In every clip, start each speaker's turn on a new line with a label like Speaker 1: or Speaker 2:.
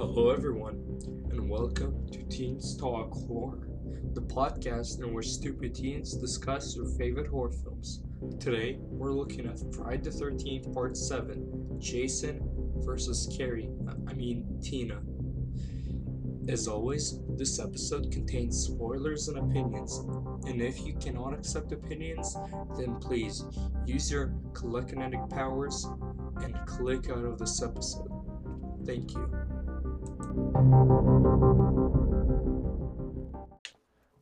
Speaker 1: Hello, everyone, and welcome to Teens Talk Horror, the podcast in which stupid teens discuss their favorite horror films. Today, we're looking at Friday the 13th, Part 7 Jason versus Carrie. I mean, Tina. As always, this episode contains spoilers and opinions, and if you cannot accept opinions, then please use your telekinetic powers and click out of this episode. Thank you.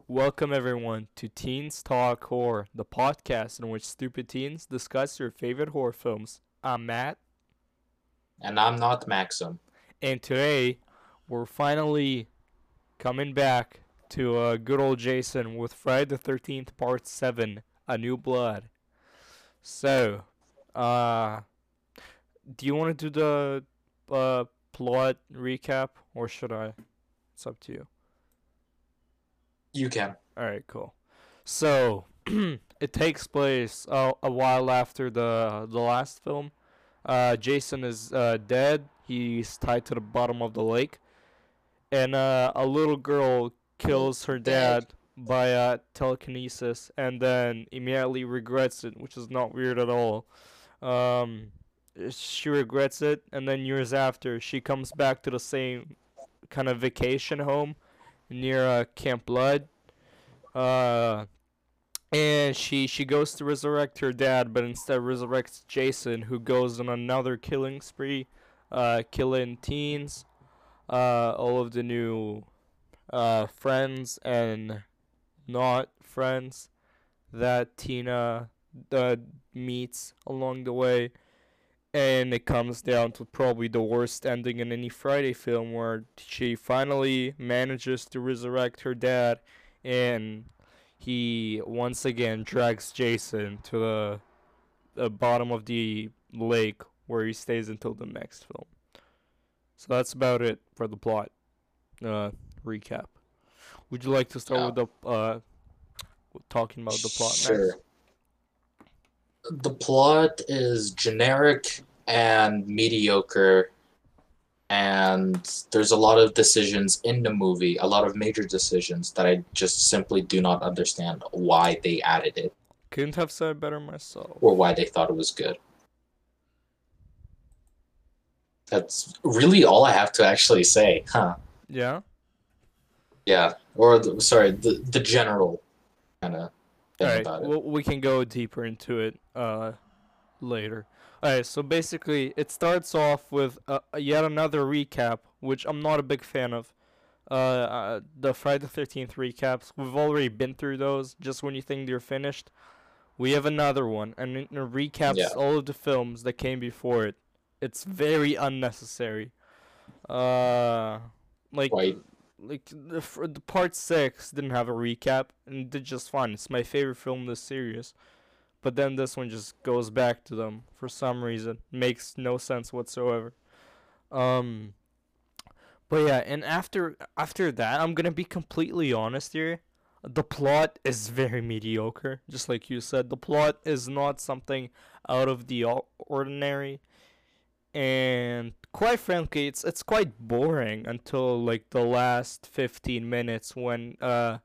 Speaker 1: Welcome, everyone, to Teens Talk Horror, the podcast in which stupid teens discuss their favorite horror films. I'm Matt,
Speaker 2: And I'm not Maxim.
Speaker 1: and today we're finally coming back to uh, good old Jason with Friday the 13th, Part 7 A New Blood. So, uh, do you want to do the uh, plot recap, or should I? It's up to you.
Speaker 2: You can.
Speaker 1: All right, cool. So it takes place uh, a while after the the last film. Uh, Jason is uh, dead. He's tied to the bottom of the lake, and uh, a little girl kills her dad by uh, telekinesis, and then immediately regrets it, which is not weird at all. Um, she regrets it, and then years after, she comes back to the same kind of vacation home near uh, Camp Blood. Uh, and she she goes to resurrect her dad, but instead resurrects Jason, who goes on another killing spree, uh, killing teens, uh, all of the new uh, friends and not friends that Tina uh, meets along the way. And it comes down to probably the worst ending in any Friday film where she finally manages to resurrect her dad and he once again drags Jason to the, the bottom of the lake where he stays until the next film. So that's about it for the plot uh, recap. Would you like to start
Speaker 2: Yeah.
Speaker 1: with the uh, talking about the plot?
Speaker 2: Sure. The plot is generic and mediocre, and there's a lot of decisions in the movie, a lot of major decisions that I just simply do not understand why they added it
Speaker 1: Couldn't have said better myself.
Speaker 2: or why they thought it was good. That's really all I have to actually say, huh?
Speaker 1: Yeah.
Speaker 2: Yeah, or the, sorry, the the general kind of
Speaker 1: All right,
Speaker 2: about it.
Speaker 1: well, we can go deeper into it uh, later. All right, so basically, it starts off with uh, yet another recap, which I'm not a big fan of. Uh, uh, the Friday the 13th recaps, we've already been through those. Just when you think they're finished, we have another one, and it recaps
Speaker 2: Yeah.
Speaker 1: all of the films that came before it. It's very unnecessary. Uh, like
Speaker 2: Quite.
Speaker 1: like the, the part six didn't have a recap and did just fine. It's my favorite film in this series, but then this one just goes back to them for some reason. Makes no sense whatsoever. Um, but yeah, and after after that, I'm gonna be completely honest here. The plot is very mediocre, just like you said. The plot is not something out of the ordinary and quite frankly it's it's quite boring until like the last 15 minutes when uh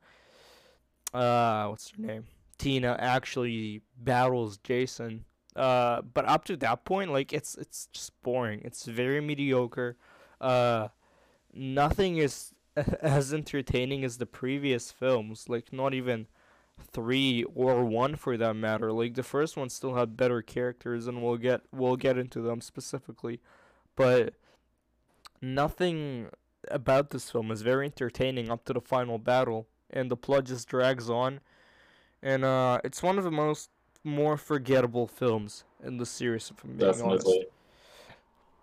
Speaker 1: uh what's her name Tina actually battles Jason. Uh but up to that point like it's it's just boring. It's very mediocre. Uh nothing is as entertaining as the previous films like not even three or one for that matter. Like the first one still had better characters, and we'll get we'll get into them specifically, but nothing about this film is very entertaining up to the final battle, and the plot just drags on, and uh, it's one of the most more forgettable films in the series. If I'm being
Speaker 2: Definitely.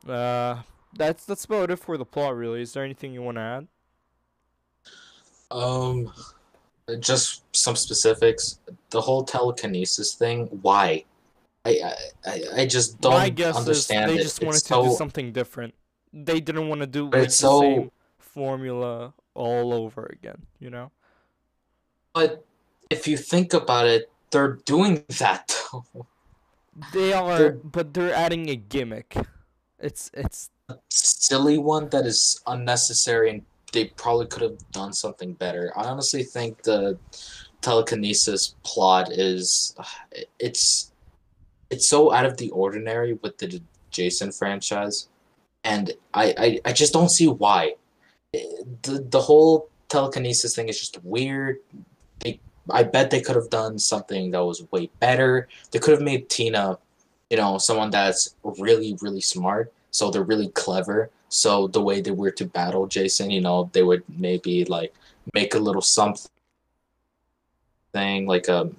Speaker 1: honest, uh, that's that's about it for the plot. Really, is there anything you want to add?
Speaker 2: Um, just some specifics. The whole telekinesis thing. Why? I I, I- just don't
Speaker 1: My guess
Speaker 2: understand
Speaker 1: is they
Speaker 2: it.
Speaker 1: just wanted
Speaker 2: it's
Speaker 1: to
Speaker 2: so
Speaker 1: do something different. They didn't want to do like the
Speaker 2: so-
Speaker 1: same formula all over again. You know?
Speaker 2: But if you think about it, they're doing that though.
Speaker 1: They are,
Speaker 2: They're-
Speaker 1: but they're adding a gimmick. It's it's
Speaker 2: silly one that is unnecessary and they probably could have done something better. I honestly think the telekinesis plot is it's it's so out of the ordinary with the Jason franchise and I I, I just don't see why. Eh, the the whole telekinesis thing is just weird. They I bet they could have done something that was way better. They could have made Tina, you know, someone that's really really smart. So they're really clever. So the way they were to battle Jason, you know, they would maybe like make a little something like a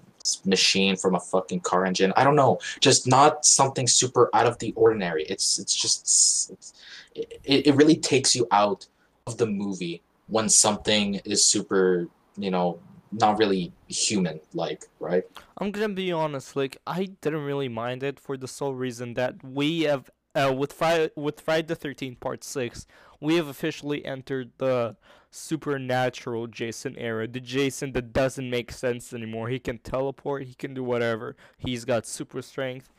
Speaker 2: machine from a fucking car engine. I don't know, just not something super out of the ordinary. It's it's just it's, it, it really takes you out of the movie when something is super, you know, not really human like, right?
Speaker 1: I'm gonna be honest, like I didn't really mind it for the sole reason that we have uh, with Friday with Friday the Thirteenth Part Six, we have officially entered the supernatural Jason era. The Jason that doesn't make sense anymore. He can teleport. He can do whatever. He's got super strength,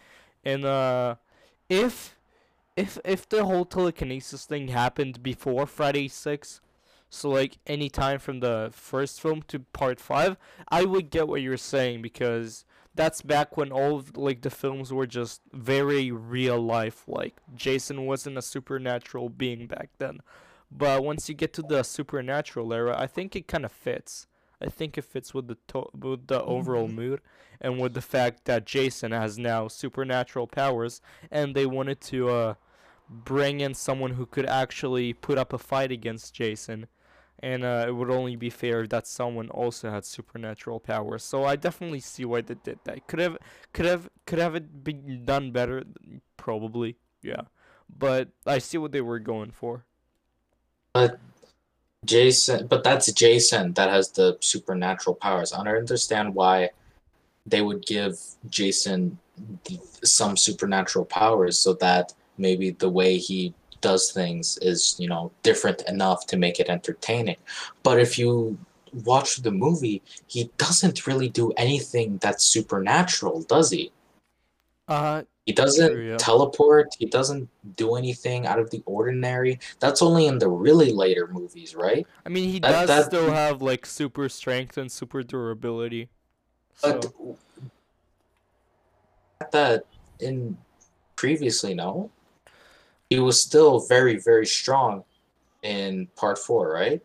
Speaker 1: and uh, if if if the whole telekinesis thing happened before Friday Six, so like any time from the first film to Part Five, I would get what you're saying because that's back when all of, like the films were just very real life like jason wasn't a supernatural being back then. But once you get to the supernatural era i think it kind of fits. I think it fits with the to- with the overall
Speaker 2: Mhm.
Speaker 1: mood and with the fact that jason has now supernatural powers and they wanted to uh bring in someone who could actually put up a fight against jason and uh, it would only be fair that someone also had supernatural powers. So I definitely see why they did that. Could have, could have, could have it been done better? Probably, yeah. But I see what they were going for.
Speaker 2: But Jason, but that's Jason that has the supernatural powers. I don't understand why they would give Jason some supernatural powers so that maybe the way he does things is, you know, different enough to make it entertaining. But if you watch the movie, he doesn't really do anything that's supernatural, does he?
Speaker 1: Uh,
Speaker 2: He doesn't
Speaker 1: yeah.
Speaker 2: teleport. He doesn't do anything out of the ordinary. That's only in the really later movies, right?
Speaker 1: I mean, he
Speaker 2: That-
Speaker 1: does
Speaker 2: that-
Speaker 1: still have like super strength and super durability. So
Speaker 2: But that in previously, no, he was still very, very strong in part four, right?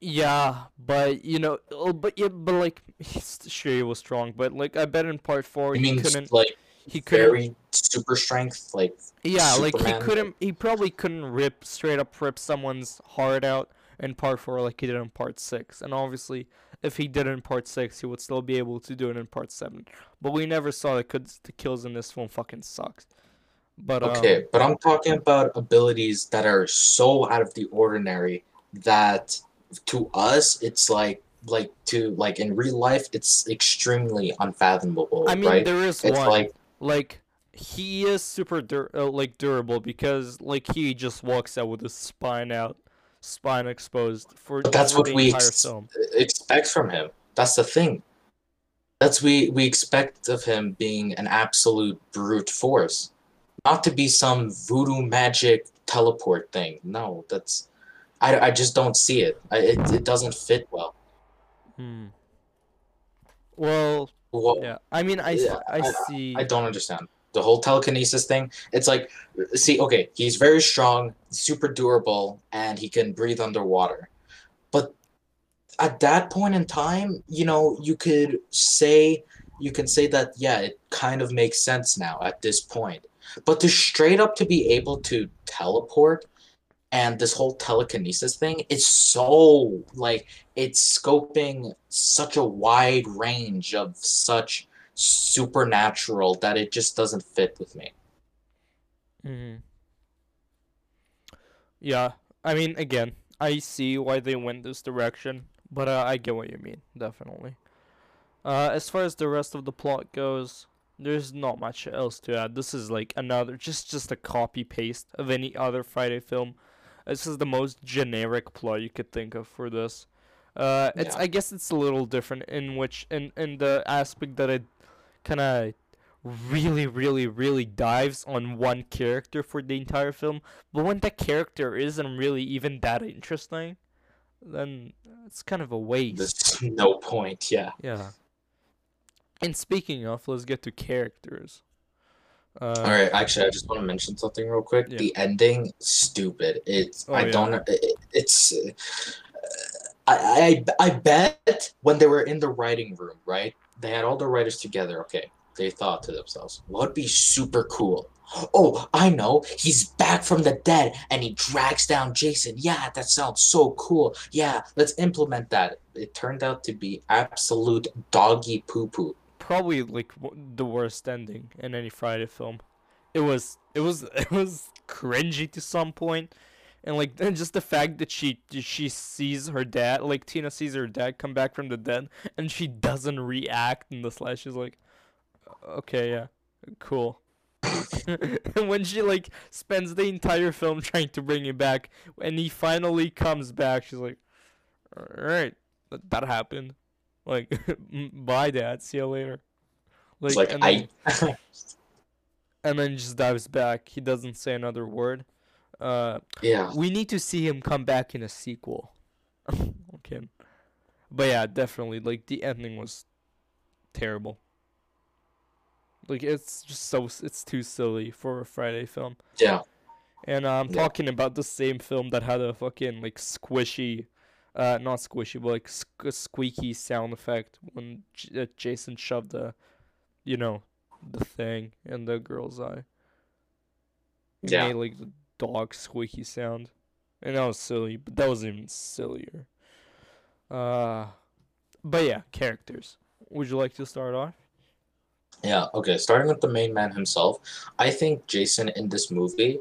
Speaker 1: yeah, but you know, oh, but yeah, but like he's sure he was strong, but like I bet in part four
Speaker 2: I
Speaker 1: he
Speaker 2: mean,
Speaker 1: couldn't.
Speaker 2: like
Speaker 1: He couldn't.
Speaker 2: very super strength, like
Speaker 1: Yeah, like he couldn't. He probably couldn't rip straight up rip someone's heart out in part four like he did in part six. And obviously, if he did it in part six, he would still be able to do it in part seven. But we never saw because the kills in this film fucking sucked. But um,
Speaker 2: okay. But I'm talking about abilities that are so out of the ordinary that to us it's like like to like in real life it's extremely unfathomable,
Speaker 1: I mean,
Speaker 2: right?
Speaker 1: there is
Speaker 2: It's
Speaker 1: one.
Speaker 2: like
Speaker 1: like he is super dur- uh, like durable because like he just walks out with his spine out, spine exposed for
Speaker 2: But that's
Speaker 1: for
Speaker 2: what we ex- expect from him. That's the thing. That's we we expect of him being an absolute brute force, not to be some voodoo magic teleport thing. No, that's I, I just don't see it. I, it it doesn't fit well.
Speaker 1: Hmm. Well,
Speaker 2: Well,
Speaker 1: yeah. I mean, I,
Speaker 2: Yeah,
Speaker 1: I see.
Speaker 2: I don't understand the whole telekinesis thing. It's like, see, okay, he's very strong, super durable, and he can breathe underwater. But at that point in time, you know, you could say, you can say that, yeah, it kind of makes sense now at this point. But to straight up to be able to teleport and this whole telekinesis thing is so like it's scoping such a wide range of such supernatural that it just doesn't fit with me.
Speaker 1: Mm-hmm. Yeah, I mean, again, I see why they went this direction, but uh, I get what you mean, definitely. Uh, as far as the rest of the plot goes, there's not much else to add. This is like another, just just a copy paste of any other Friday film. This is the most generic plot you could think of for this. Uh, it's
Speaker 2: Yeah.
Speaker 1: I guess it's a little different in which in in the aspect that it kind of really, really, really dives on one character for the entire film, but when that character isn't really even that interesting, then it's kind of a waste.
Speaker 2: There's no point. Yeah.
Speaker 1: Yeah. And speaking of, let's get to characters. Uh,
Speaker 2: All right. Actually, I just want to mention something real quick.
Speaker 1: Yeah.
Speaker 2: The ending, stupid. It's
Speaker 1: Oh,
Speaker 2: I
Speaker 1: yeah.
Speaker 2: don't. It, it's. uh, I, I I bet when they were in the writing room, right? They had all the writers together. Okay, they thought to themselves, "What would be super cool?" Oh, I know. He's back from the dead and he drags down Jason. Yeah, that sounds so cool. Yeah, let's implement that. It turned out to be absolute doggy poo poo.
Speaker 1: Probably like the worst ending in any Friday film. It was it was it was cringy to some point, and like and just the fact that she she sees her dad like Tina sees her dad come back from the dead and she doesn't react in the slash. She's like, okay, yeah, cool. and when she like spends the entire film trying to bring him back, and he finally comes back, she's like, all right, that, that happened. Like, bye, dad. See you later.
Speaker 2: It's like
Speaker 1: and
Speaker 2: I.
Speaker 1: then, and then just dives back. He doesn't say another word. Uh,
Speaker 2: yeah.
Speaker 1: we need to see him come back in a sequel. okay, but yeah, definitely. Like the ending was terrible. Like it's just so it's too silly for a Friday film.
Speaker 2: Yeah.
Speaker 1: And uh, I'm
Speaker 2: Yeah.
Speaker 1: talking about the same film that had a fucking like squishy, uh, not squishy, but like sq- squeaky sound effect when J- uh, Jason shoved the, you know, the thing in the girl's eye. It
Speaker 2: Yeah.
Speaker 1: made like the dog squeaky sound, and that was silly. But that was even sillier. Uh, but yeah, characters. Would you like to start off?
Speaker 2: Yeah, okay, starting with the main man himself, I think Jason in this movie,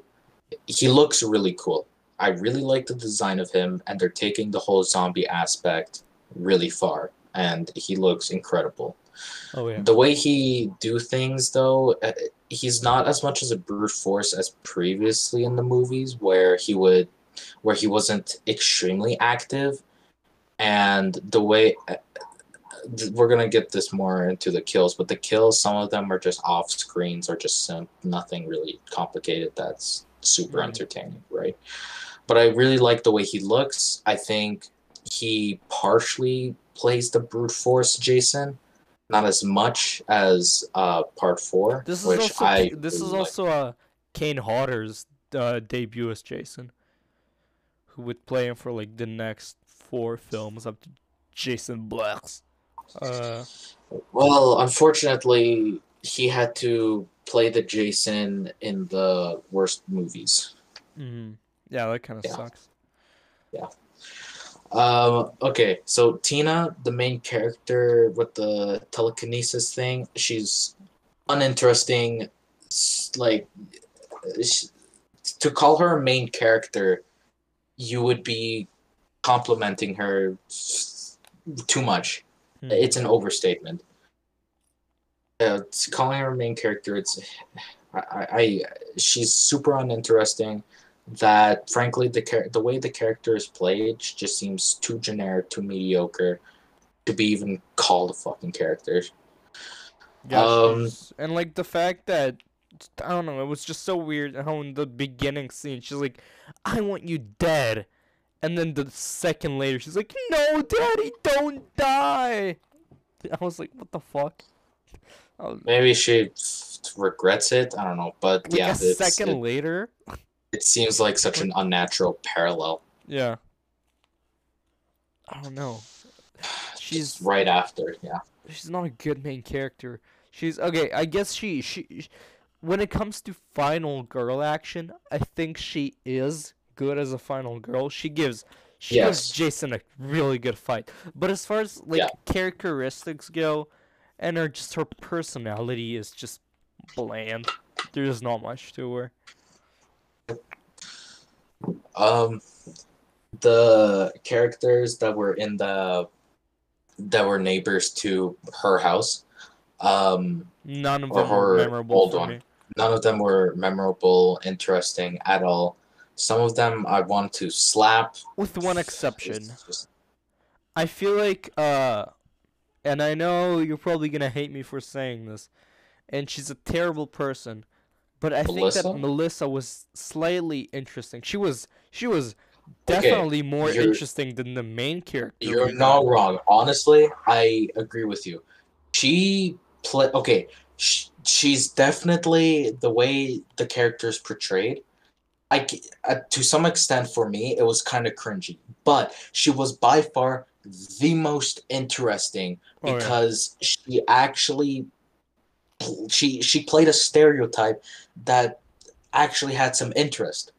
Speaker 2: he looks really cool. I really like the design of him, and they're taking the whole zombie aspect really far, and he looks incredible.
Speaker 1: Oh yeah.
Speaker 2: The way he do things, though, uh, he's not as much as a brute force as previously in the movies, where he would, where he wasn't extremely active, and the way uh, we're gonna get this more into the kills, but the kills, some of them are just off screens or just nothing really complicated. That's super entertaining, right? But I really like the way he looks. I think he partially plays the brute force Jason, not as much as uh, part four,
Speaker 1: This is
Speaker 2: which
Speaker 1: also
Speaker 2: I
Speaker 1: this
Speaker 2: really
Speaker 1: is
Speaker 2: like.
Speaker 1: also uh, Kane Hodder's uh, debut as Jason, who would play him for like the next four films up to Jason Blacks. Uh,
Speaker 2: Well, unfortunately, he had to play the Jason in the worst movies.
Speaker 1: mhm. Yeah, that kind of
Speaker 2: Yeah.
Speaker 1: sucks. Yeah.
Speaker 2: Um, okay, so Tina, the main character with the telekinesis thing, she's uninteresting. Like, sh to call her a main character, you would be complimenting her too much.
Speaker 1: Hmm.
Speaker 2: It's an overstatement. Uh, it's calling her a main character, it's I, I, I she's super uninteresting. That frankly, the char- the way the character is played just seems too generic, too mediocre, to be even called a fucking character.
Speaker 1: Yeah,
Speaker 2: Um,
Speaker 1: and like the fact that I don't know, it was just so weird how in the beginning scene she's like, "I want you dead," and then the second later she's like, "No, Daddy, don't die." I was like, "What the fuck?" Was-
Speaker 2: Maybe she regrets it. I don't know, but
Speaker 1: like
Speaker 2: yeah,
Speaker 1: a second
Speaker 2: it,
Speaker 1: later.
Speaker 2: it seems like such an unnatural parallel.
Speaker 1: Yeah. I don't know. She's
Speaker 2: Just right after, yeah.
Speaker 1: she's not a good main character. She's okay. I guess she she, sh when it comes to final girl action, I think she is good as a final girl. She gives she gives Jason a really good fight. But as far as like
Speaker 2: Yeah.
Speaker 1: characteristics go, and her just her personality is just bland. There's not much to her.
Speaker 2: Um, the characters that were in the that were neighbors to her house, um,
Speaker 1: None of them were memorable
Speaker 2: old
Speaker 1: for
Speaker 2: one.
Speaker 1: me.
Speaker 2: none of them were memorable, interesting at all. Some of them I want to slap.
Speaker 1: With one exception.
Speaker 2: Just-
Speaker 1: I feel like uh and I know you're probably gonna hate me for saying this. and she's a terrible person. But I think that Melissa was slightly interesting. She was she was
Speaker 2: Okay,
Speaker 1: definitely more interesting than the main character.
Speaker 2: You're not wrong. Honestly, I agree with you. She play okay. Sh- she's definitely the way the character's portrayed. I uh, to some extent for me it was kind of cringy, but she was by far the most interesting
Speaker 1: Oh, yeah.
Speaker 2: because she actually she she played a stereotype that actually had some interest.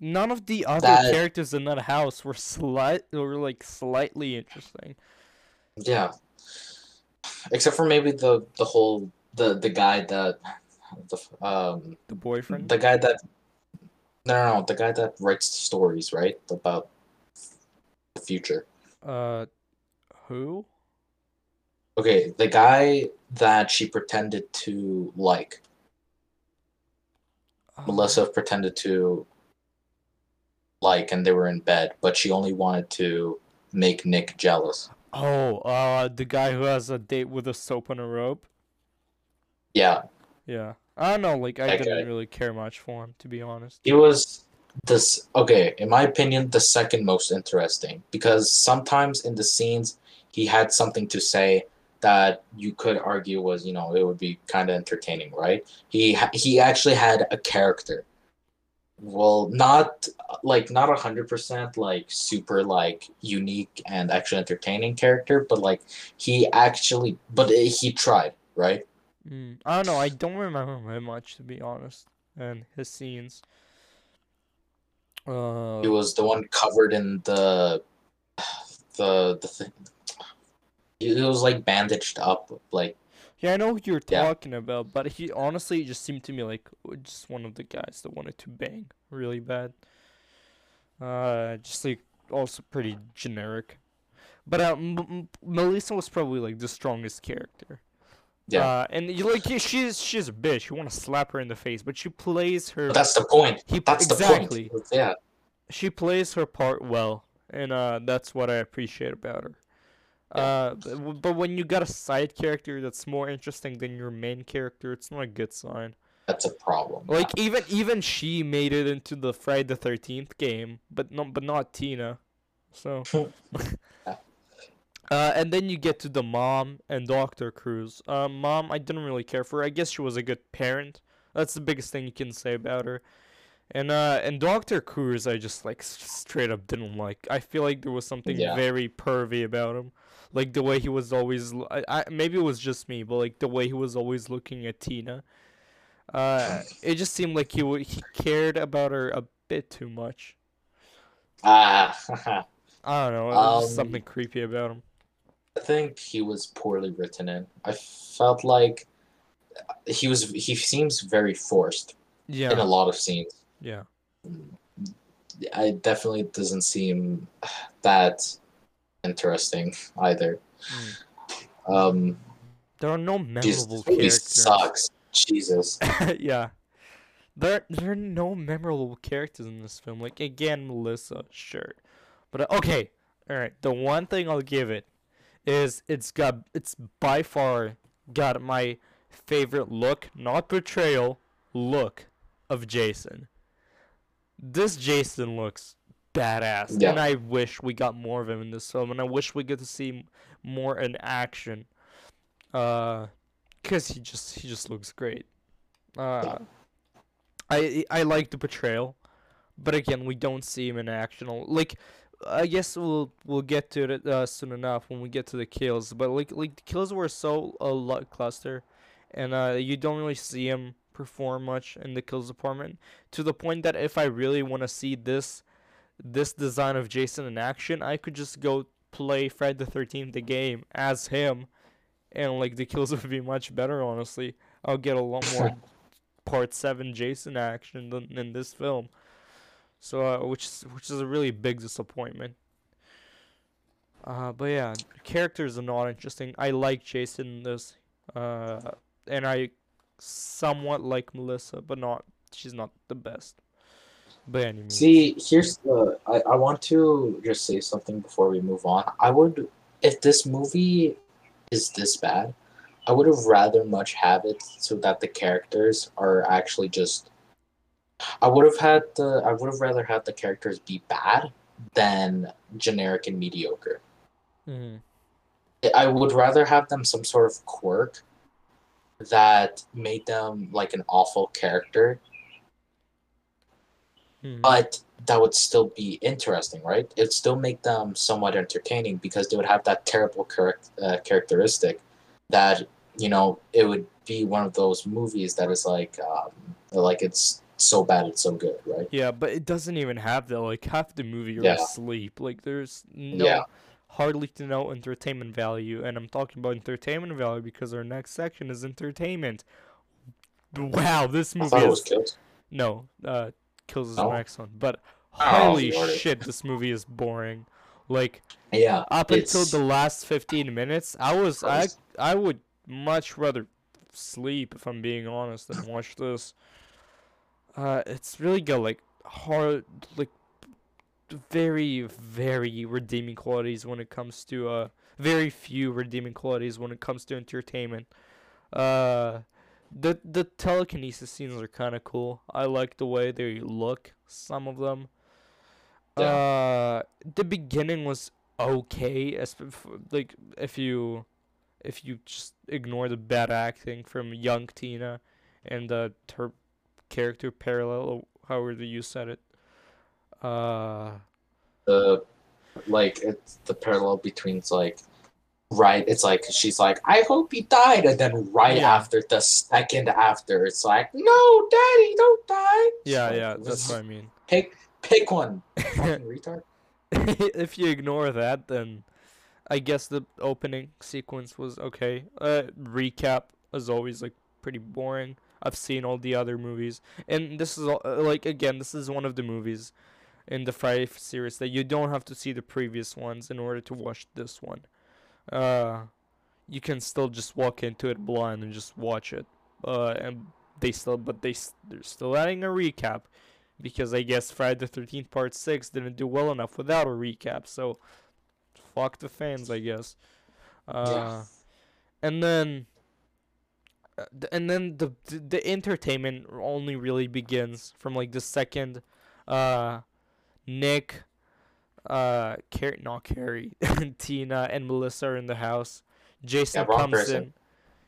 Speaker 1: None of the other
Speaker 2: that-
Speaker 1: characters in that house were slight were like slightly interesting.
Speaker 2: Yeah. Except for maybe the the whole the the guy that the um
Speaker 1: The boyfriend.
Speaker 2: the guy that no no no the guy that writes stories right about the future.
Speaker 1: Uh, who?
Speaker 2: Okay, the guy that she pretended to like.
Speaker 1: Uh,
Speaker 2: Melissa pretended to like and they were in bed, but she only wanted to make Nick jealous.
Speaker 1: Oh, uh, the guy who has a date with a soap and a rope.
Speaker 2: Yeah,
Speaker 1: Yeah, I don't know. Like, I
Speaker 2: That
Speaker 1: didn't
Speaker 2: guy.
Speaker 1: really care much for him, to be honest.
Speaker 2: he was this okay, in my opinion, the second most interesting because sometimes in the scenes he had something to say that you could argue was, you know, it would be kind of entertaining, right? He he actually had a character. Well, not like not a hundred percent like super like unique and actually entertaining character, but like he actually, but he tried, right?
Speaker 1: Mm, I don't know. I don't remember him much, to be honest, and his scenes. Uh,
Speaker 2: He was the one covered in the the the thing. It was like bandaged up, like
Speaker 1: yeah, I know who you're
Speaker 2: Yeah.
Speaker 1: talking about, but he honestly just seemed to me like just one of the guys that wanted to bang really bad. Uh, just like also pretty generic. But uh, M- M- Melissa was probably like the strongest character.
Speaker 2: Yeah.
Speaker 1: Uh, and you like she's she's a bitch. You want to slap her in the face, but she plays her.
Speaker 2: But that's the point.
Speaker 1: he
Speaker 2: That's
Speaker 1: exactly.
Speaker 2: the point. Yeah.
Speaker 1: she plays her part well, and uh, that's what I appreciate about her.
Speaker 2: Yeah.
Speaker 1: Uh, but, but when you got a side character that's more interesting than your main character, it's not a good sign.
Speaker 2: That's a problem.
Speaker 1: Like even even she made it into the Friday the Thirteenth game, but no, but not Tina. So.
Speaker 2: Yeah.
Speaker 1: Uh, and then you get to the mom and Doctor Crews. Uh, mom, I didn't really care for. her. I guess she was a good parent. That's the biggest thing you can say about her. And uh, and Doctor Crews, I just like straight up didn't like. I feel like there was something
Speaker 2: Yeah.
Speaker 1: very pervy about him, like the way he was always. I, I maybe it was just me, but like the way he was always looking at Tina. Uh, it just seemed like he w- he cared about her a bit too much.
Speaker 2: ah,
Speaker 1: I don't know.
Speaker 2: Um,
Speaker 1: something creepy about him.
Speaker 2: I think he was poorly written in. I felt like he was. He seems very forced yeah in a lot of scenes.
Speaker 1: yeah.
Speaker 2: It definitely doesn't seem that interesting either.
Speaker 1: Mm.
Speaker 2: Um,
Speaker 1: There are no
Speaker 2: Jesus,
Speaker 1: memorable
Speaker 2: this movie
Speaker 1: characters.
Speaker 2: sucks. Jesus.
Speaker 1: yeah. There there are no memorable characters in this film. Like again, Melissa, sure. But uh, okay. Alright. The one thing I'll give it is it's got it's by far got my favorite look, not portrayal, look of Jason. This Jason looks badass.
Speaker 2: Yeah.
Speaker 1: And I wish we got more of him in this film and I wish we get to see more in action. Uh cuz he just he just looks great. Uh I I like the portrayal, but again, we don't see him in action. Like, I guess we'll we'll get to it uh, soon enough when we get to the kills. But like like the kills were so a lot cluster, and uh, you don't really see him perform much in the kills department. To the point that if I really want to see this this design of Jason in action, I could just go play Fred the Thirteenth the game as him, and like the kills would be much better. Honestly, I'll get a lot more part seven Jason action than in this film. So uh, which is, which is a really big disappointment. Uh, but yeah, characters are not interesting. I like Jason in this, uh, and I somewhat like Melissa, but not she's not the best. By any means.
Speaker 2: See, here's the. I, I want to just say something before we move on. I would, if this movie is this bad, I would have rather much have it so that the characters are actually just. I would have had the. I would have rather had the characters be bad than generic and mediocre.
Speaker 1: Mm-hmm.
Speaker 2: I would rather have them some sort of quirk that made them like an awful character,
Speaker 1: hmm
Speaker 2: but that would still be interesting, right? It'd still make them somewhat entertaining because they would have that terrible uh, characteristic that you know it would be one of those movies that is like um, like it's so bad it's so good, right?
Speaker 1: Yeah, but it doesn't even have that. Like half the movie you're
Speaker 2: Yeah.
Speaker 1: asleep. Like there's no
Speaker 2: Yeah.
Speaker 1: hardly to no entertainment value, and I'm talking about entertainment value because our next section is entertainment. Wow, this movie
Speaker 2: thought it was
Speaker 1: is
Speaker 2: killed.
Speaker 1: no uh kills his
Speaker 2: Oh.
Speaker 1: next one, but
Speaker 2: Oh,
Speaker 1: holy
Speaker 2: Lordy.
Speaker 1: shit, this movie is boring. Like
Speaker 2: Yeah,
Speaker 1: up until the last 15 minutes, I was I I would much rather sleep if I'm being honest than watch this. Uh, it's really got like hard like very very redeeming qualities when it comes to uh very few redeeming qualities when it comes to entertainment. Uh, the the telekinesis scenes are kind of cool. I like the way they look. Some of them. Uh, the beginning was okay. As like if you if you just ignore the bad acting from young Tina and the her character parallel, however you said it. Uh,
Speaker 2: the like it's the parallel between like right it's like she's like i hope he died and then right
Speaker 1: Yeah.
Speaker 2: after the second after it's like no daddy don't die
Speaker 1: yeah,
Speaker 2: like,
Speaker 1: yeah, that's what I mean.
Speaker 2: pick pick one retard
Speaker 1: if you ignore that, then I guess the opening sequence was okay. Uh, recap is always like pretty boring. I've seen all the other movies, and this is all, uh, like again, this is one of the movies in the Friday series that you don't have to see the previous ones in order to watch this one. Uh, you can still just walk into it blind and just watch it. Uh, and they still, but they they're still adding a recap because I guess Friday the Thirteenth Part Six didn't do well enough without a recap. So, fuck the fans, I guess. Uh, and then, uh, and then the, the the entertainment only really begins from like the second, uh, Nick, uh, Car- not Carrie, Tina and Melissa are in the house. Jason
Speaker 2: wrong
Speaker 1: comes
Speaker 2: person.
Speaker 1: in.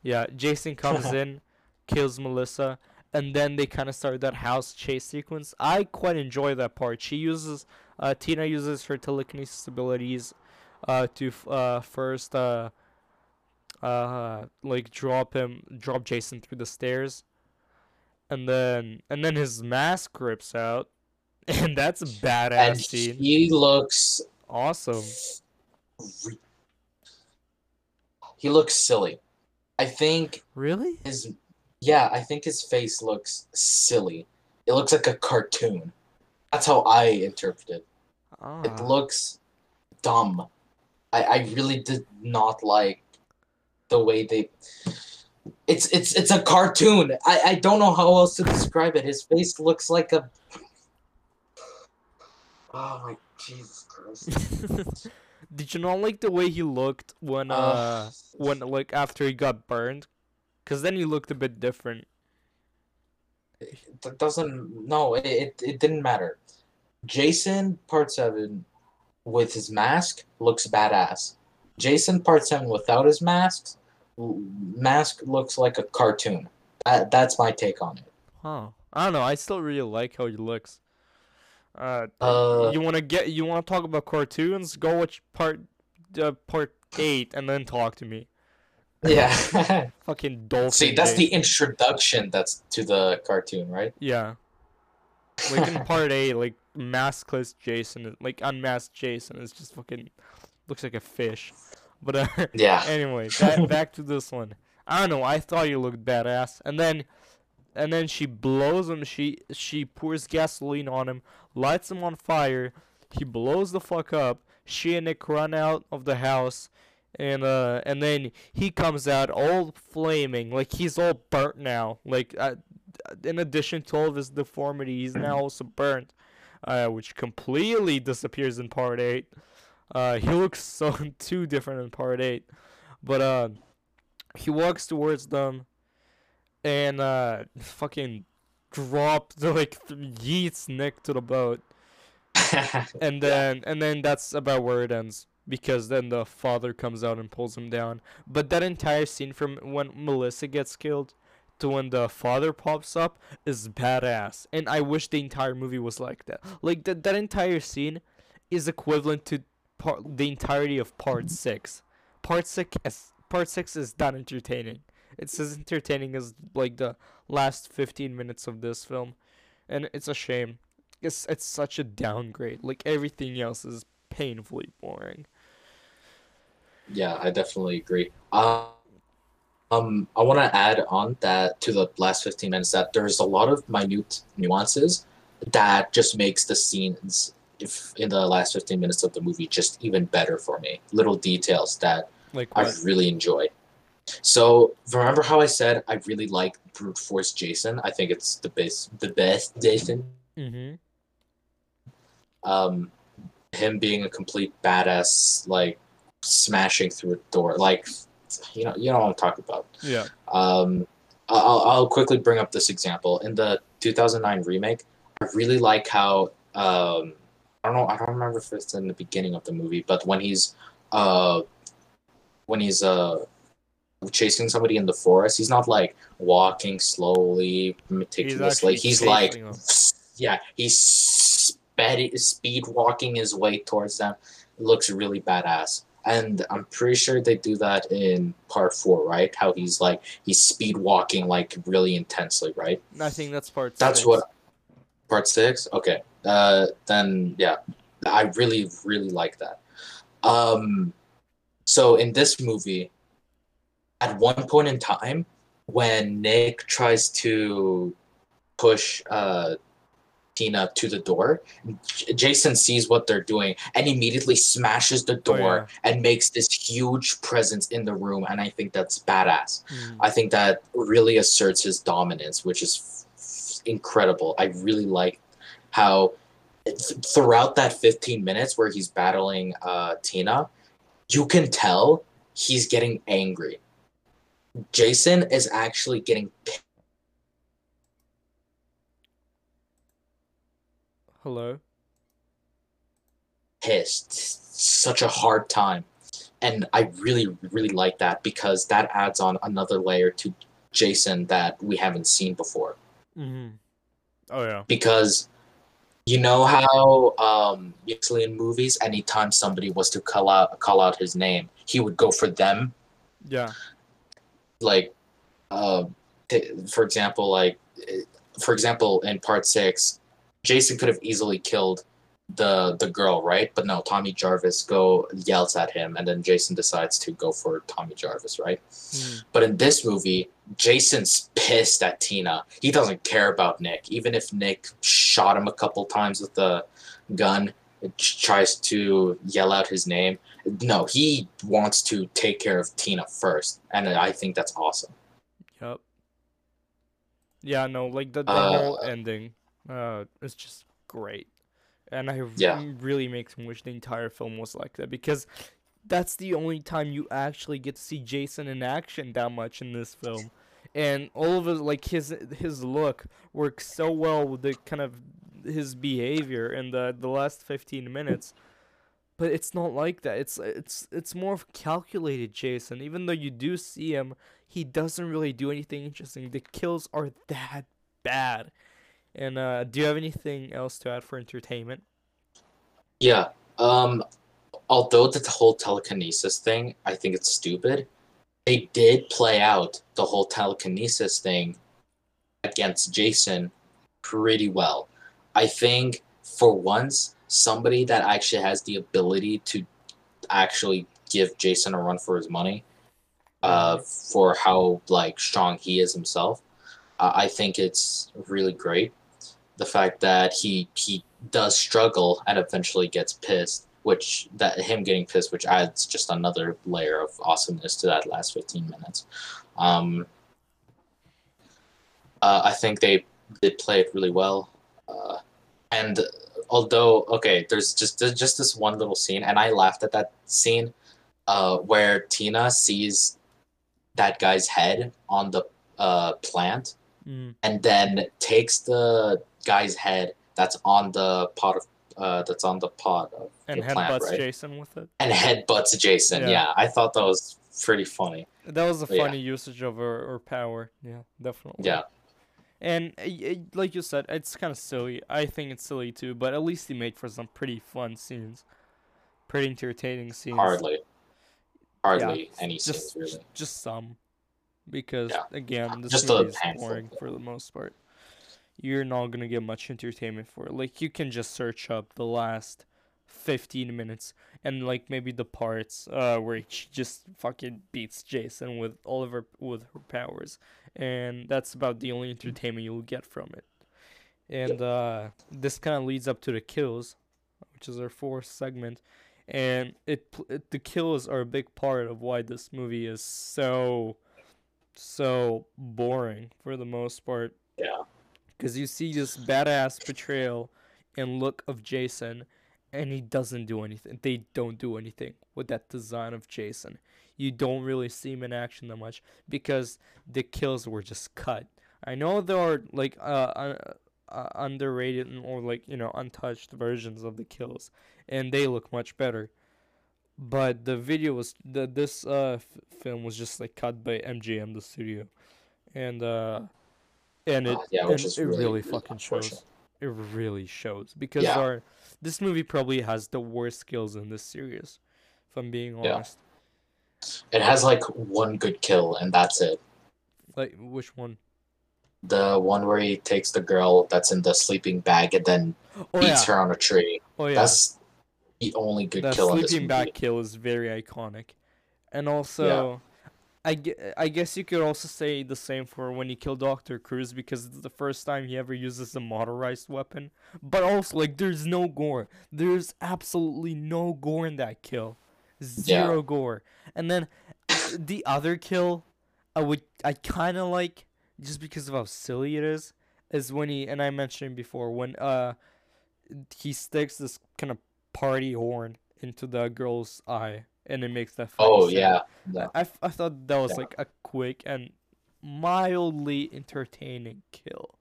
Speaker 1: Yeah, Jason comes in, kills Melissa, and then they kind of start that house chase sequence. I quite enjoy that part. She uses, uh, Tina uses her telekinesis abilities, uh, to f- uh first uh, uh, like drop him, drop Jason through the stairs, and then and then his mask rips out, and that's a badass
Speaker 2: and
Speaker 1: scene.
Speaker 2: he looks
Speaker 1: Awesome.
Speaker 2: he looks silly i think
Speaker 1: Really?
Speaker 2: his yeah i think his face looks silly it looks like a cartoon that's how i interpret it
Speaker 1: Ah.
Speaker 2: It looks dumb. I, I really did not like the way they it's it's it's a cartoon. I, I don't know how else to describe it. His face looks like a Oh my Jesus Christ.
Speaker 1: Did you not like the way he looked when uh
Speaker 2: Uh,
Speaker 1: when like after he got burned? Cause then he looked a bit different.
Speaker 2: that doesn't no, it, it, it didn't matter. Jason part seven with his mask looks badass. Jason part seven without his mask mask looks like a cartoon. That, that's my take on it.
Speaker 1: Huh. I don't know. I still really like how he looks. Uh,
Speaker 2: Uh,
Speaker 1: you wanna get you wanna talk about cartoons? Go watch part uh, part eight and then talk to me.
Speaker 2: yeah.
Speaker 1: Fucking dolphin.
Speaker 2: See, that's the introduction that's to the cartoon, right?
Speaker 1: yeah. Like in part eight, like maskless Jason, like unmasked Jason is just fucking looks like a fish. But uh,
Speaker 2: Yeah.
Speaker 1: anyway, back, back to this one. I don't know. I thought you looked badass, and then, and then she blows him. She she pours gasoline on him, lights him on fire. He blows the fuck up. She and Nick run out of the house, and uh, and then he comes out all flaming, like he's all burnt now. Like uh, in addition to all of his deformity, he's now also burnt, uh, which completely disappears in part eight. Uh, he looks so too different in part eight, but uh, he walks towards them, and uh, fucking drops like yeets Nick to the boat, and then and then that's about where it ends because then the father comes out and pulls him down. But that entire scene from when Melissa gets killed to when the father pops up is badass, and I wish the entire movie was like that. Like that that entire scene is equivalent to part the entirety of part six. Part six is part six is not entertaining. It's as entertaining as like the last fifteen minutes of this film, and it's a shame. It's it's such a downgrade. Like everything else is painfully boring.
Speaker 2: Yeah, I definitely agree. Um, um, I want to add on that to the last 15 minutes that there's a lot of minute nuances that just makes the scenes if in the last 15 minutes of the movie just even better for me. Little details that
Speaker 1: Like
Speaker 2: I really enjoy. So remember how I said I really like brute force Jason? I think it's the best, the best Jason.
Speaker 1: Mm-hmm.
Speaker 2: Um, him being a complete badass, like smashing through a door, like you know, you know what I'm talking about.
Speaker 1: Yeah.
Speaker 2: Um, I'll, I'll quickly bring up this example. In the 2009 remake, I really like how um, I don't know, I don't remember if it's in the beginning of the movie, but when he's uh, when he's uh, chasing somebody in the forest, he's not like walking slowly, meticulously.
Speaker 1: actually
Speaker 2: He's, like,
Speaker 1: chasing 'em.
Speaker 2: yeah, he's sped, speed walking his way towards them. It looks really badass. And I'm pretty sure they do that in part four, right? How he's like he's speed walking like really intensely, right?
Speaker 1: I think that's part.
Speaker 2: That's
Speaker 1: six.
Speaker 2: what part six. Okay, uh, then yeah, I really really like that. Um, so in this movie, at one point in time, when Nick tries to push uh, Tina to the door, J- Jason sees what they're doing and immediately smashes the
Speaker 1: Oh,
Speaker 2: door and makes this huge presence in the room, and I think that's badass.
Speaker 1: Mm.
Speaker 2: I think that really asserts his dominance, which is f- incredible. I really like how th- throughout that 15 minutes where he's battling uh, Tina, you can tell he's getting angry. Jason is actually getting
Speaker 1: Hello.
Speaker 2: pissed. Such a hard time. And I really, really like that because that adds on another layer to Jason that we haven't seen before.
Speaker 1: Mm-hmm. Oh yeah.
Speaker 2: because you know how um usually in movies anytime somebody was to call out call out his name he would go for them
Speaker 1: Yeah.
Speaker 2: Like uh t- for example like eh, for example in part 6 Jason could have easily killed the the girl right but no Tommy Jarvis go yells at him and then Jason decides to go for Tommy Jarvis right
Speaker 1: Mm.
Speaker 2: but in this movie, Jason's pissed at Tina. He doesn't care about Nick. Even if Nick shot him a couple times with the gun, it tries to yell out his name. No, he wants to take care of Tina first. And I think that's awesome.
Speaker 1: Yep. Yeah. No. Like the the
Speaker 2: Uh,
Speaker 1: whole ending. Uh, is just great, and I
Speaker 2: Yeah.
Speaker 1: really makes me wish the entire film was like that because that's the only time you actually get to see Jason in action that much in this film. And all of his like his his look works so well with the kind of his behavior in the the last 15 minutes. But it's not like that. It's it's it's more of calculated Jason. Even though you do see him, he doesn't really do anything interesting. The kills are that bad. And uh, do you have anything else to add for entertainment?
Speaker 2: Yeah. Um, although the whole telekinesis thing, I think it's stupid. They did play out the whole telekinesis thing against Jason pretty well. I think for once, somebody that actually has the ability to actually give Jason a run for his money, uh, for how like strong he is himself, uh, I think it's really great. The fact that he he does struggle and eventually gets pissed, which that him getting pissed, which adds just another layer of awesomeness to that last fifteen minutes. Um, uh, I think they did play it really well, uh, and although okay, there's just there's just this one little scene, and I laughed at that scene, uh, where Tina sees that guy's head on the uh, plant
Speaker 1: Mm.
Speaker 2: and then takes the guy's head that's on the pot of uh, that's on the pot of
Speaker 1: And
Speaker 2: the plant, right?
Speaker 1: Jason with it.
Speaker 2: and headbutts Jason.
Speaker 1: Yeah.
Speaker 2: Yeah. I thought that was pretty funny.
Speaker 1: That was a
Speaker 2: But yeah.
Speaker 1: funny usage of her, her power. Yeah, definitely.
Speaker 2: Yeah,
Speaker 1: And uh, y- y- like you said, it's kind of silly. I think it's silly too, but at least he made for some pretty fun scenes, pretty entertaining scenes.
Speaker 2: hardly, hardly
Speaker 1: Yeah,
Speaker 2: any
Speaker 1: just
Speaker 2: scenes really.
Speaker 1: just some, because
Speaker 2: Yeah.
Speaker 1: again, this
Speaker 2: Just
Speaker 1: movie is boring for the most part. You're not gonna get much entertainment for it. Like you can just search up the last fifteen minutes and like maybe the parts uh where she just fucking beats Jason with all of her with her powers, and that's about the only entertainment you'll get from it. And uh, this kind of leads up to the kills, which is our fourth segment, and it, it the kills are a big part of why this movie is so so boring for the most part.
Speaker 2: Yeah,
Speaker 1: because you see this badass portrayal and look of Jason, and he doesn't do anything. They don't do anything with that design of Jason. You don't really see him in action that much because the kills were just cut. I know there are like uh, uh, uh, underrated and- or like you know untouched versions of the kills, and they look much better. But the video was the this uh f- film was just like cut by MGM the studio, and uh, and it
Speaker 2: yeah,
Speaker 1: and it
Speaker 2: really,
Speaker 1: really,
Speaker 2: really
Speaker 1: fucking shows. It really shows because
Speaker 2: Yeah.
Speaker 1: our this movie probably has the worst kills in this series. If I'm being honest. Yeah.
Speaker 2: it has like one good kill and that's it.
Speaker 1: like which one?
Speaker 2: The one where he takes the girl that's in the sleeping bag and then
Speaker 1: Oh yeah,
Speaker 2: beats her on a tree.
Speaker 1: oh yeah.
Speaker 2: That's the only good
Speaker 1: that
Speaker 2: kill in this
Speaker 1: sleeping
Speaker 2: movie.
Speaker 1: bag kill is very iconic, and also, I, I guess you could also say the same for when he killed Doctor Crews because it's the first time he ever uses a motorized weapon. But also, like, there's no gore. There's absolutely no gore in that kill. Zero gore. And then the other kill, I would I kind of like just because of how silly it is. Is when he and I mentioned before when uh he sticks this kind of party horn into the girl's eye and it makes that
Speaker 2: Oh
Speaker 1: sound.
Speaker 2: yeah.
Speaker 1: I I, I thought that was
Speaker 2: Yeah.
Speaker 1: like a quick and mildly entertaining kill.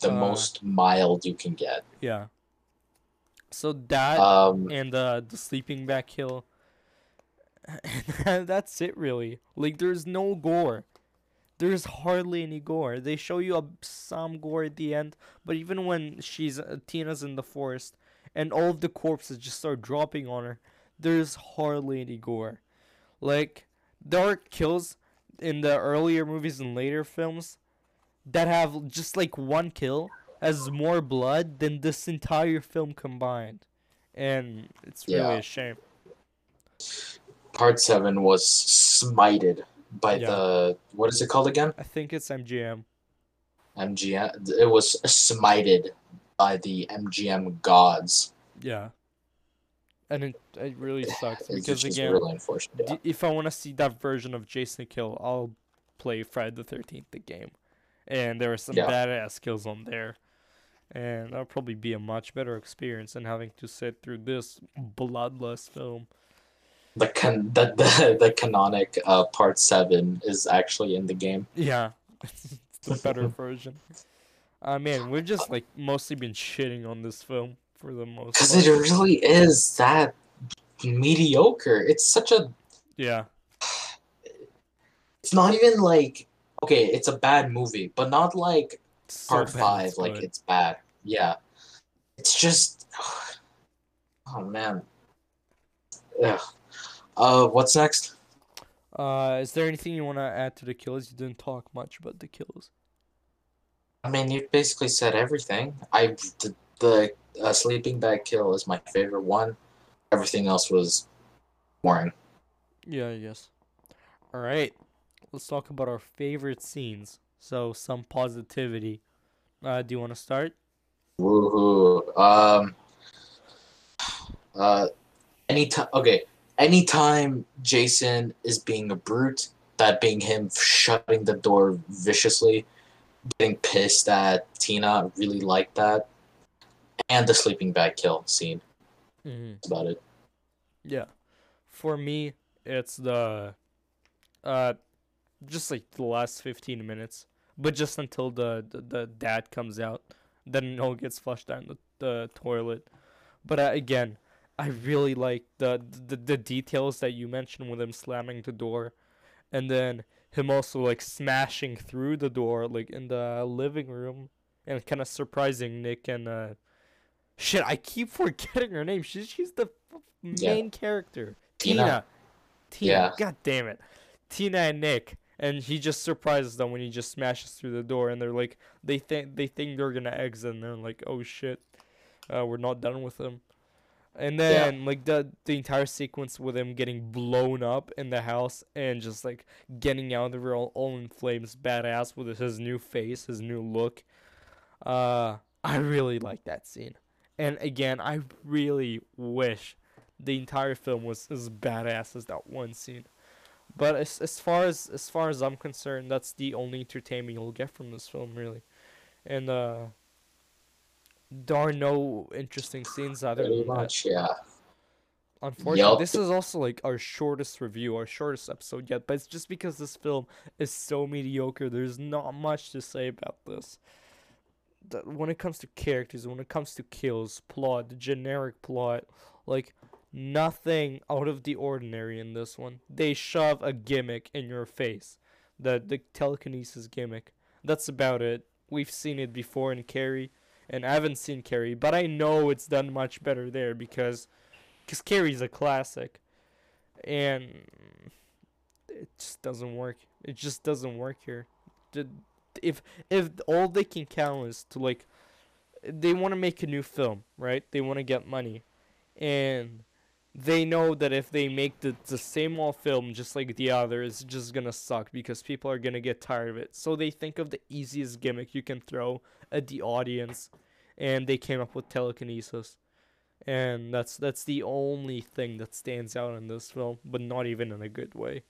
Speaker 2: The
Speaker 1: Uh,
Speaker 2: most mild you can get.
Speaker 1: Yeah. So that
Speaker 2: Um
Speaker 1: and uh, the sleeping bag kill. And that's it really. Like there's no gore. There's hardly any gore. They show you a, some gore at the end, but even when she's uh, Tina's in the forest and all of the corpses just start dropping on her, there's hardly any gore. Like there are kills in the earlier movies and later films that have just like one kill has more blood than this entire film combined. And it's really
Speaker 2: Yeah.
Speaker 1: a shame.
Speaker 2: part seven was smited by
Speaker 1: Yeah.
Speaker 2: the what is it called again?
Speaker 1: I think it's MGM.
Speaker 2: MGM. It was smited by the MGM gods.
Speaker 1: Yeah. And it, it really sucks because again,
Speaker 2: really. Yeah.
Speaker 1: if I want to see that version of Jason Kill, I'll play Friday the Thirteenth the game, and there are some
Speaker 2: Yeah.
Speaker 1: badass kills on there, and that'll probably be a much better experience than having to sit through this bloodless film.
Speaker 2: The can the the, the canonic uh, part seven is actually in the game.
Speaker 1: Yeah, it's the better version. Uh, man, we've just like mostly been shitting on this film for the most
Speaker 2: Because it really is that mediocre. It's such a.
Speaker 1: Yeah,
Speaker 2: It's not even like okay, it's a bad movie, but not like
Speaker 1: so
Speaker 2: part
Speaker 1: bad
Speaker 2: five.
Speaker 1: it's
Speaker 2: Like
Speaker 1: good.
Speaker 2: it's bad. Yeah, it's just. Oh man. Ugh. Uh, what's next?
Speaker 1: Uh, is there anything you want to add to the kills? You didn't talk much about the kills.
Speaker 2: I mean, you basically said everything. I the, the uh, sleeping bag kill is my favorite one. Everything else was boring.
Speaker 1: Yeah, yes. All right, let's talk about our favorite scenes. So some positivity. Uh, do you want to start?
Speaker 2: Woohoo! Um. Uh, anytime. Okay, anytime Jason is being a brute, that being him shutting the door viciously, getting pissed at Tina, really like that, and the sleeping bag kill scene.
Speaker 1: Mm-hmm.
Speaker 2: That's about it.
Speaker 1: Yeah. For me, it's the uh just like the last 15 minutes, but just until the the, the dad comes out, then Noel gets flushed down the, the toilet. But uh, again, I really like the, the the details that you mentioned with him slamming the door, and then him also like smashing through the door like in the living room and kind of surprising Nick and uh shit I keep forgetting her name she's she's the f-
Speaker 2: Yeah.
Speaker 1: main character
Speaker 2: Tina.
Speaker 1: Tina Tina
Speaker 2: Yeah.
Speaker 1: god damn it Tina and Nick and he just surprises them when he just smashes through the door and they're like they think they think they're gonna exit and they're like oh shit uh, we're not done with him and
Speaker 2: Yeah.
Speaker 1: then like the the entire sequence with him getting blown up in the house and just like getting out of there all, all in flames, badass with his new face, his new look. Uh, I really like that scene. And again, I really wish the entire film was as badass as that one scene. But as as far as as far as I'm concerned, that's the only entertainment you'll get from this film, really. And uh, there are no interesting scenes other
Speaker 2: Pretty
Speaker 1: than that.
Speaker 2: much, yeah.
Speaker 1: Unfortunately,
Speaker 2: Yup.
Speaker 1: this is also like our shortest review, our shortest episode yet. But it's just because this film is so mediocre. There's not much to say about this. The, when it comes to characters, when it comes to kills, plot, the generic plot, like nothing out of the ordinary in this one. They shove a gimmick in your face, the the telekinesis gimmick. That's about it. We've seen it before in Carrie, and I haven't seen Carrie, but I know it's done much better there because because Carrie's a classic, and it just doesn't work. It just doesn't work here. The- If if all they can count is to like, they want to make a new film, right? They want to get money, and they know that if they make the the same old film just like the other, it's just gonna suck because people are gonna get tired of it. So they think of the easiest gimmick you can throw at the audience, and they came up with telekinesis and that's that's the only thing that stands out in this film, but not even in a good way.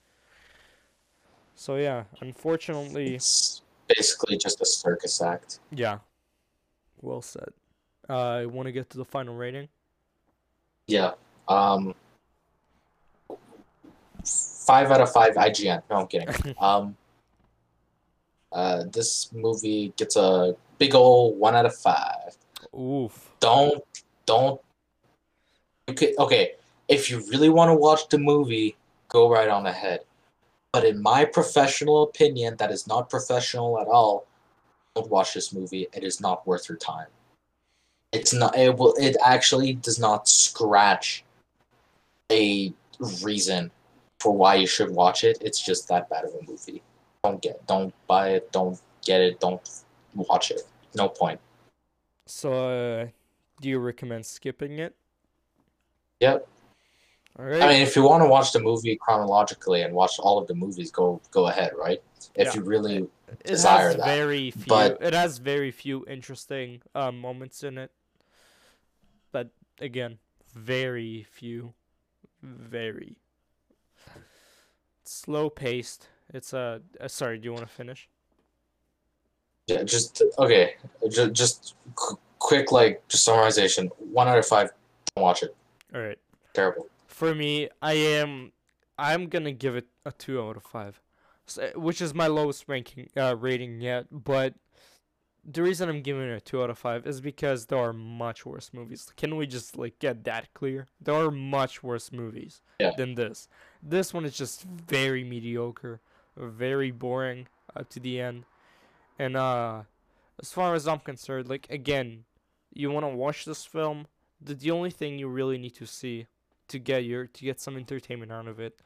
Speaker 1: So yeah, unfortunately,
Speaker 2: It's basically just a circus act.
Speaker 1: yeah. Well said. Uh, I want to get to the final rating.
Speaker 2: Yeah. Um. Five out of five IGN. No, I'm kidding. um. Uh, this movie gets a big old one out of five.
Speaker 1: Oof.
Speaker 2: Don't, don't. You could, okay, if you really want to watch the movie, go right on ahead. But in my professional opinion, that is not professional at all. Don't watch this movie. It is not worth your time. It's not. It will. It actually does not scratch a reason for why you should watch it. It's just that bad of a movie. Don't get. Don't buy it. Don't get it. Don't watch it. No point.
Speaker 1: So, uh, do you recommend skipping it?
Speaker 2: Yep.
Speaker 1: All right.
Speaker 2: I mean, if you want to watch the movie chronologically and watch all of the movies, go go ahead, right? If
Speaker 1: Yeah.
Speaker 2: you really,
Speaker 1: it
Speaker 2: desire
Speaker 1: has
Speaker 2: that,
Speaker 1: very few.
Speaker 2: but-
Speaker 1: It has very few interesting uh, moments in it. But again, very few, very slow paced. It's a. Uh, sorry, do you want to finish?
Speaker 2: yeah, just okay, just, just qu- quick like just summarization. One out of five, don't watch it.
Speaker 1: All right.
Speaker 2: Terrible.
Speaker 1: For me, I am. I'm gonna give it a two out of five, s which is my lowest ranking uh, rating yet. But the reason I'm giving it a two out of five is because there are much worse movies. Can we just like get that clear? There are much worse movies
Speaker 2: Yeah.
Speaker 1: than this. This one is just very mediocre, very boring up to the end. And uh, as far as I'm concerned, like again, you want to watch this film. The, the only thing you really need to see to get your to get some entertainment out of it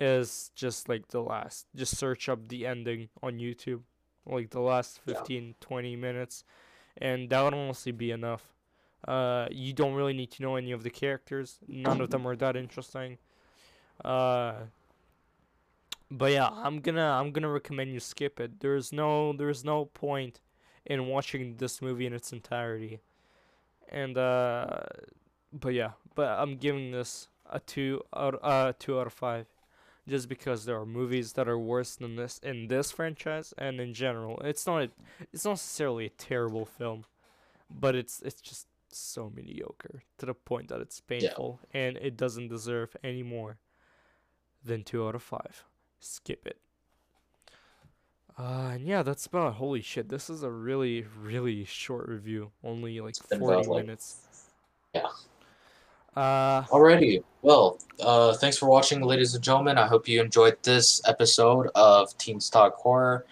Speaker 1: is just like the last just search up the ending on YouTube like the last
Speaker 2: Yeah.
Speaker 1: 15 20 minutes and that would honestly be enough. Uh you don't really need to know any of the characters. None of them are that interesting. Uh but yeah i'm gonna i'm gonna recommend you skip it. There's no there's no point in watching this movie in its entirety. And uh but yeah, but I'm giving this a two out uh two out of five, just because there are movies that are worse than this in this franchise and in general. It's not a, it's not necessarily a terrible film, but it's it's just so mediocre to the point that it's painful and it doesn't deserve any more than two out of five. Skip it. Uh, and yeah, that's about. Holy shit, this is a really, really short review. Only like 40
Speaker 2: about, like-
Speaker 1: minutes.
Speaker 2: Yeah.
Speaker 1: Uh,
Speaker 2: Alrighty. Well, uh, thanks for watching, ladies and gentlemen. I hope you enjoyed this episode of Teens Talk Horror.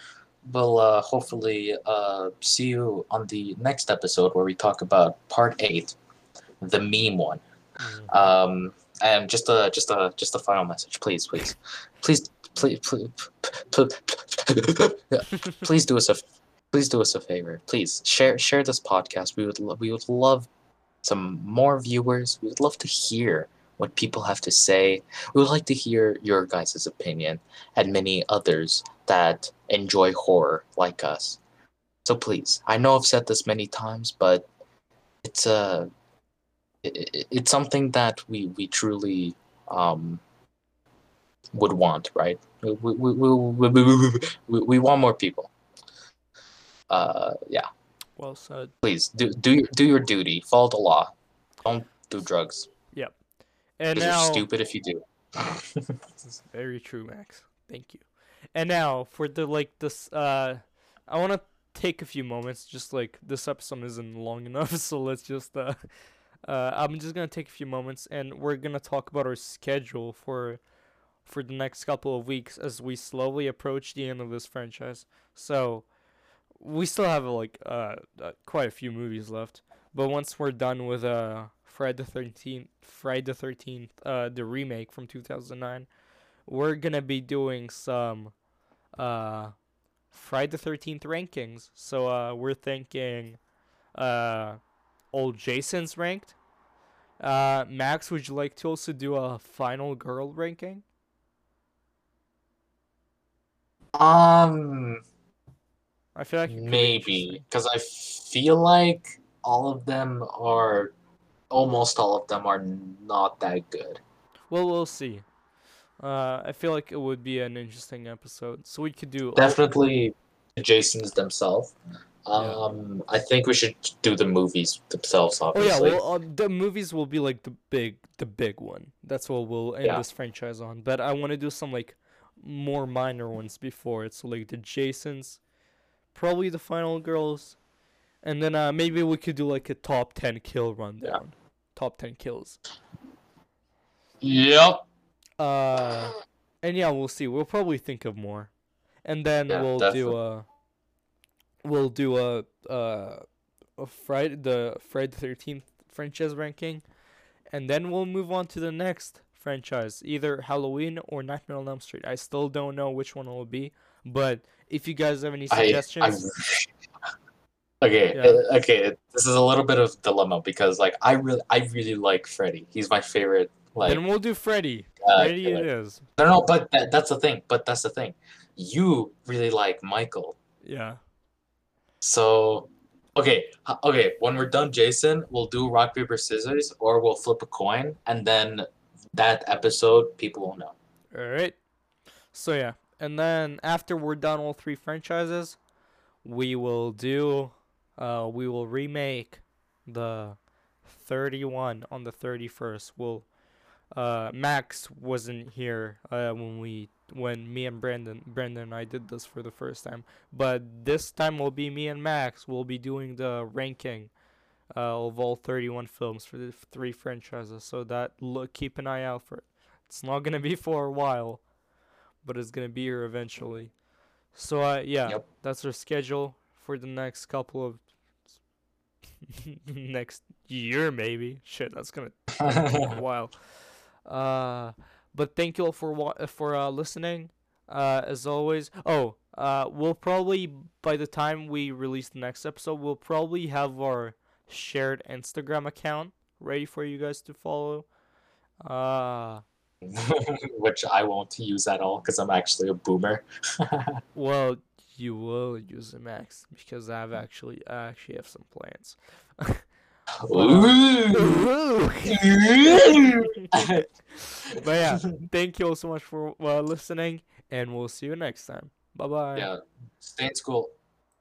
Speaker 2: We'll uh, hopefully uh, see you on the next episode where we talk about part eight, the meme one.
Speaker 1: mm,
Speaker 2: Um, and just a just a just a final message, please, please, please, please, please, please do us a please do us a favor. Please share share this podcast. We would lo- we would love some more viewers. We would love to hear what people have to say. We would like to hear your guys' opinion and many others that enjoy horror like us. So please, I know I've said this many times, but it's a it, it- it's something that we we truly um would want, right? We, we, we, we, we, we want more people. Uh, yeah.
Speaker 1: Well said.
Speaker 2: Please do do your do your duty. Follow the law. Don't do drugs.
Speaker 1: Yep.
Speaker 2: And
Speaker 1: now,
Speaker 2: you're stupid if you do.
Speaker 1: This is very true, Max. Thank you. And now for the like this uh I want to take a few moments just like this episode isn't long enough so let's just uh uh I'm just going to take a few moments and we're going to talk about our schedule for for the next couple of weeks as we slowly approach the end of this franchise. So we still have like uh, uh quite a few movies left, but once we're done with uh Friday the 13th Friday the 13th uh the remake from 2009 we're gonna be doing some uh Friday the Thirteenth rankings. So uh we're thinking uh old Jason's ranked. Uh Max, would you like to also do a final girl ranking?
Speaker 2: Um,
Speaker 1: I feel like it could be
Speaker 2: maybe because I feel like all of them are, almost all of them are not that good.
Speaker 1: Well, we'll see. Uh, I feel like it would be an interesting episode. So we could do
Speaker 2: Definitely, the Jasons themselves. Um, I think we should do the movies themselves. Obviously.
Speaker 1: Oh yeah, well, uh, the movies will be like the big, the big one. That's what we'll end
Speaker 2: Yeah.
Speaker 1: this franchise on. But I want to do some like more minor ones before it. So like the Jasons, probably the Final Girls, and then uh, maybe we could do like a top ten kill rundown. Top ten kills.
Speaker 2: Yep.
Speaker 1: Uh, and yeah, we'll see. We'll probably think of more, and then
Speaker 2: Yeah,
Speaker 1: we'll
Speaker 2: definitely.
Speaker 1: do a. We'll do a uh, a Friday the Friday the Thirteenth franchise ranking, and then we'll move on to the next franchise, either Halloween or Nightmare on Elm Street. I still don't know which one it will be, but if you guys have any suggestions,
Speaker 2: I, okay,
Speaker 1: Yeah.
Speaker 2: uh, okay. This is a little bit of dilemma because, like, I really, I really like Freddy. He's my favorite. Like,
Speaker 1: then we'll do Freddy.
Speaker 2: uh,
Speaker 1: Freddy it is.
Speaker 2: no, no, but that, that's the thing. But that's the thing. You really like Michael,
Speaker 1: Yeah.
Speaker 2: so okay, okay. When we're done, Jason, we'll do rock paper scissors, or we'll flip a coin, and then that episode, people will know.
Speaker 1: All right. So yeah, and then after we're done all three franchises, we will do uh we will remake the 31 on the 31st. We'll uh Max wasn't here uh when we when me and Brandon Brandon and I did this for the first time, but this time will be me and Max. We'll be doing the ranking uh, of all 31 films for the three franchises. So that look keep an eye out for it. It's not gonna be for a while, but it's gonna be here eventually. So uh, yeah,
Speaker 2: Yep.
Speaker 1: that's our schedule for the next couple of next year maybe. Shit, that's gonna take a while. Uh, but thank you all for wa- for uh, listening. Uh, as always. Oh, uh, we'll probably by the time we release the next episode, we'll probably have our shared Instagram account ready for you guys to follow. Uh,
Speaker 2: Which I won't use at all because I'm actually a boomer.
Speaker 1: well, you will use it, Max, because I've actually I actually have some plans.
Speaker 2: Ooh.
Speaker 1: but yeah, thank you all so much for uh, listening, and we'll see you next time. Bye bye.
Speaker 2: yeah, stay in school.